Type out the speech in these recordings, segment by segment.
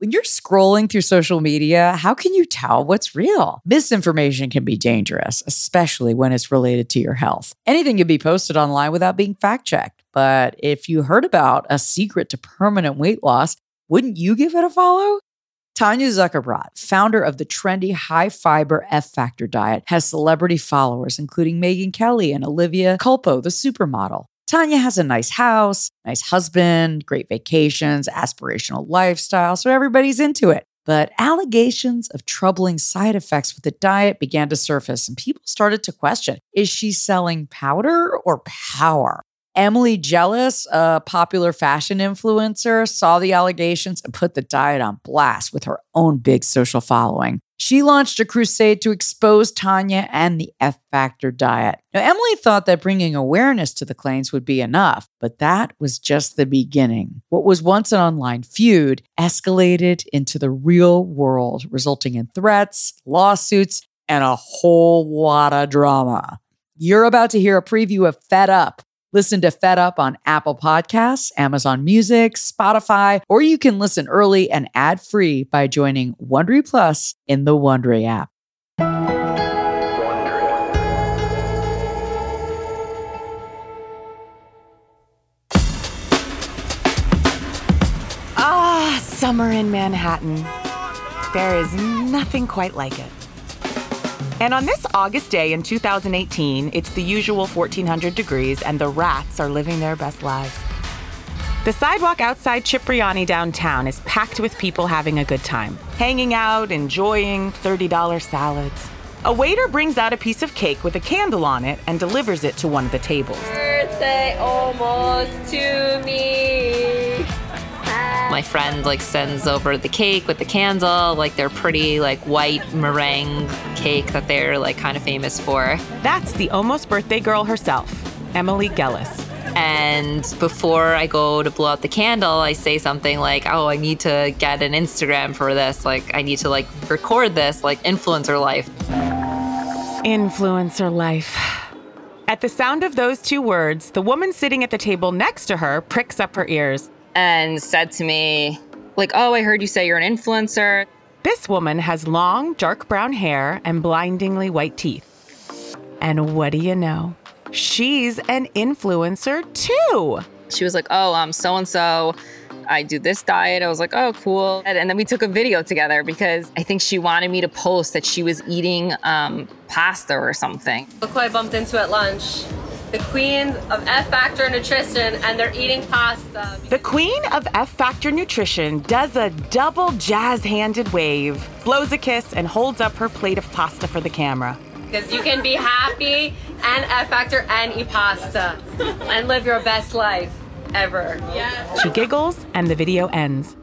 When you're scrolling through social media, how can you tell what's real? Misinformation can be dangerous, especially when it's related to your health. Anything can be posted online without being fact checked. But if you heard about a secret to permanent weight loss, wouldn't you give it a follow? Tanya Zuckerbrot, founder of the trendy high fiber F Factor diet, has celebrity followers, including Megyn Kelly and Olivia Culpo, the supermodel. Tanya has a nice house, nice husband, great vacations, aspirational lifestyle, so everybody's into it. But allegations of troubling side effects with the diet began to surface, and people started to question is she selling powder or power? Emily Gellis, a popular fashion influencer, saw the allegations and put the diet on blast with her own big social following. She launched a crusade to expose Tanya and the F Factor diet. Now, Emily thought that bringing awareness to the claims would be enough, but that was just the beginning. What was once an online feud escalated into the real world, resulting in threats, lawsuits, and a whole lot of drama. You're about to hear a preview of Fed Up, Listen to Fed Up on Apple Podcasts, Amazon Music, Spotify, or you can listen early and ad free by joining Wondery Plus in the Wondery app. Ah, summer in Manhattan. There is nothing quite like it. And on this August day in 2018, it's the usual 1400 degrees and the rats are living their best lives. The sidewalk outside Cipriani downtown is packed with people having a good time, hanging out, enjoying $30 salads. A waiter brings out a piece of cake with a candle on it and delivers it to one of the tables. Birthday almost to me. My friend like sends over the cake with the candle, like their pretty like white meringue cake that they're like kind of famous for. That's the almost birthday girl herself, Emily Gellis. And before I go to blow out the candle, I say something like, "Oh, I need to get an Instagram for this. Like I need to like record this like influencer life." Influencer life. At the sound of those two words, the woman sitting at the table next to her pricks up her ears and said to me, like, oh, I heard you say you're an influencer. This woman has long, dark brown hair and blindingly white teeth. And what do you know? She's an influencer too. She was like, oh, I'm so and so. I do this diet. I was like, oh, cool. And, and, then we took a video together because I think she wanted me to post that she was eating um, pasta or something. Look who I bumped into at lunch the queen of F Factor Nutrition, and they're eating pasta. The queen of F Factor Nutrition does a double jazz handed wave, blows a kiss, and holds up her plate of pasta for the camera. Because you can be happy and F Factor and eat pasta and live your best life ever. Yes. She giggles, and the video ends.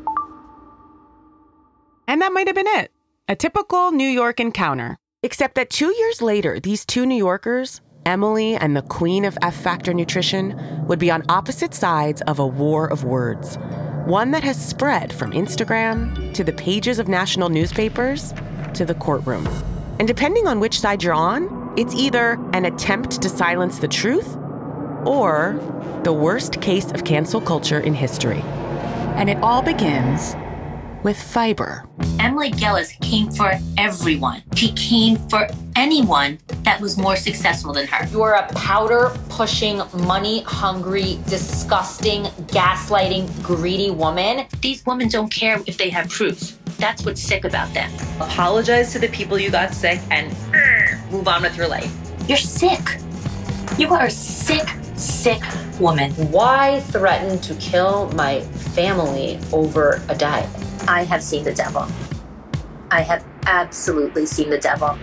And that might have been it a typical New York encounter. Except that two years later, these two New Yorkers Emily and the queen of F Factor nutrition would be on opposite sides of a war of words, one that has spread from Instagram to the pages of national newspapers to the courtroom. And depending on which side you're on, it's either an attempt to silence the truth or the worst case of cancel culture in history. And it all begins with fiber. Emily Gellis came for everyone. She came for anyone that was more successful than her. You're a powder pushing, money hungry, disgusting, gaslighting, greedy woman. These women don't care if they have proof. That's what's sick about them. Apologize to the people you got sick and move on with your life. You're sick. You are a sick, sick woman. Why threaten to kill my family over a diet? I have seen the devil. I have absolutely seen the devil.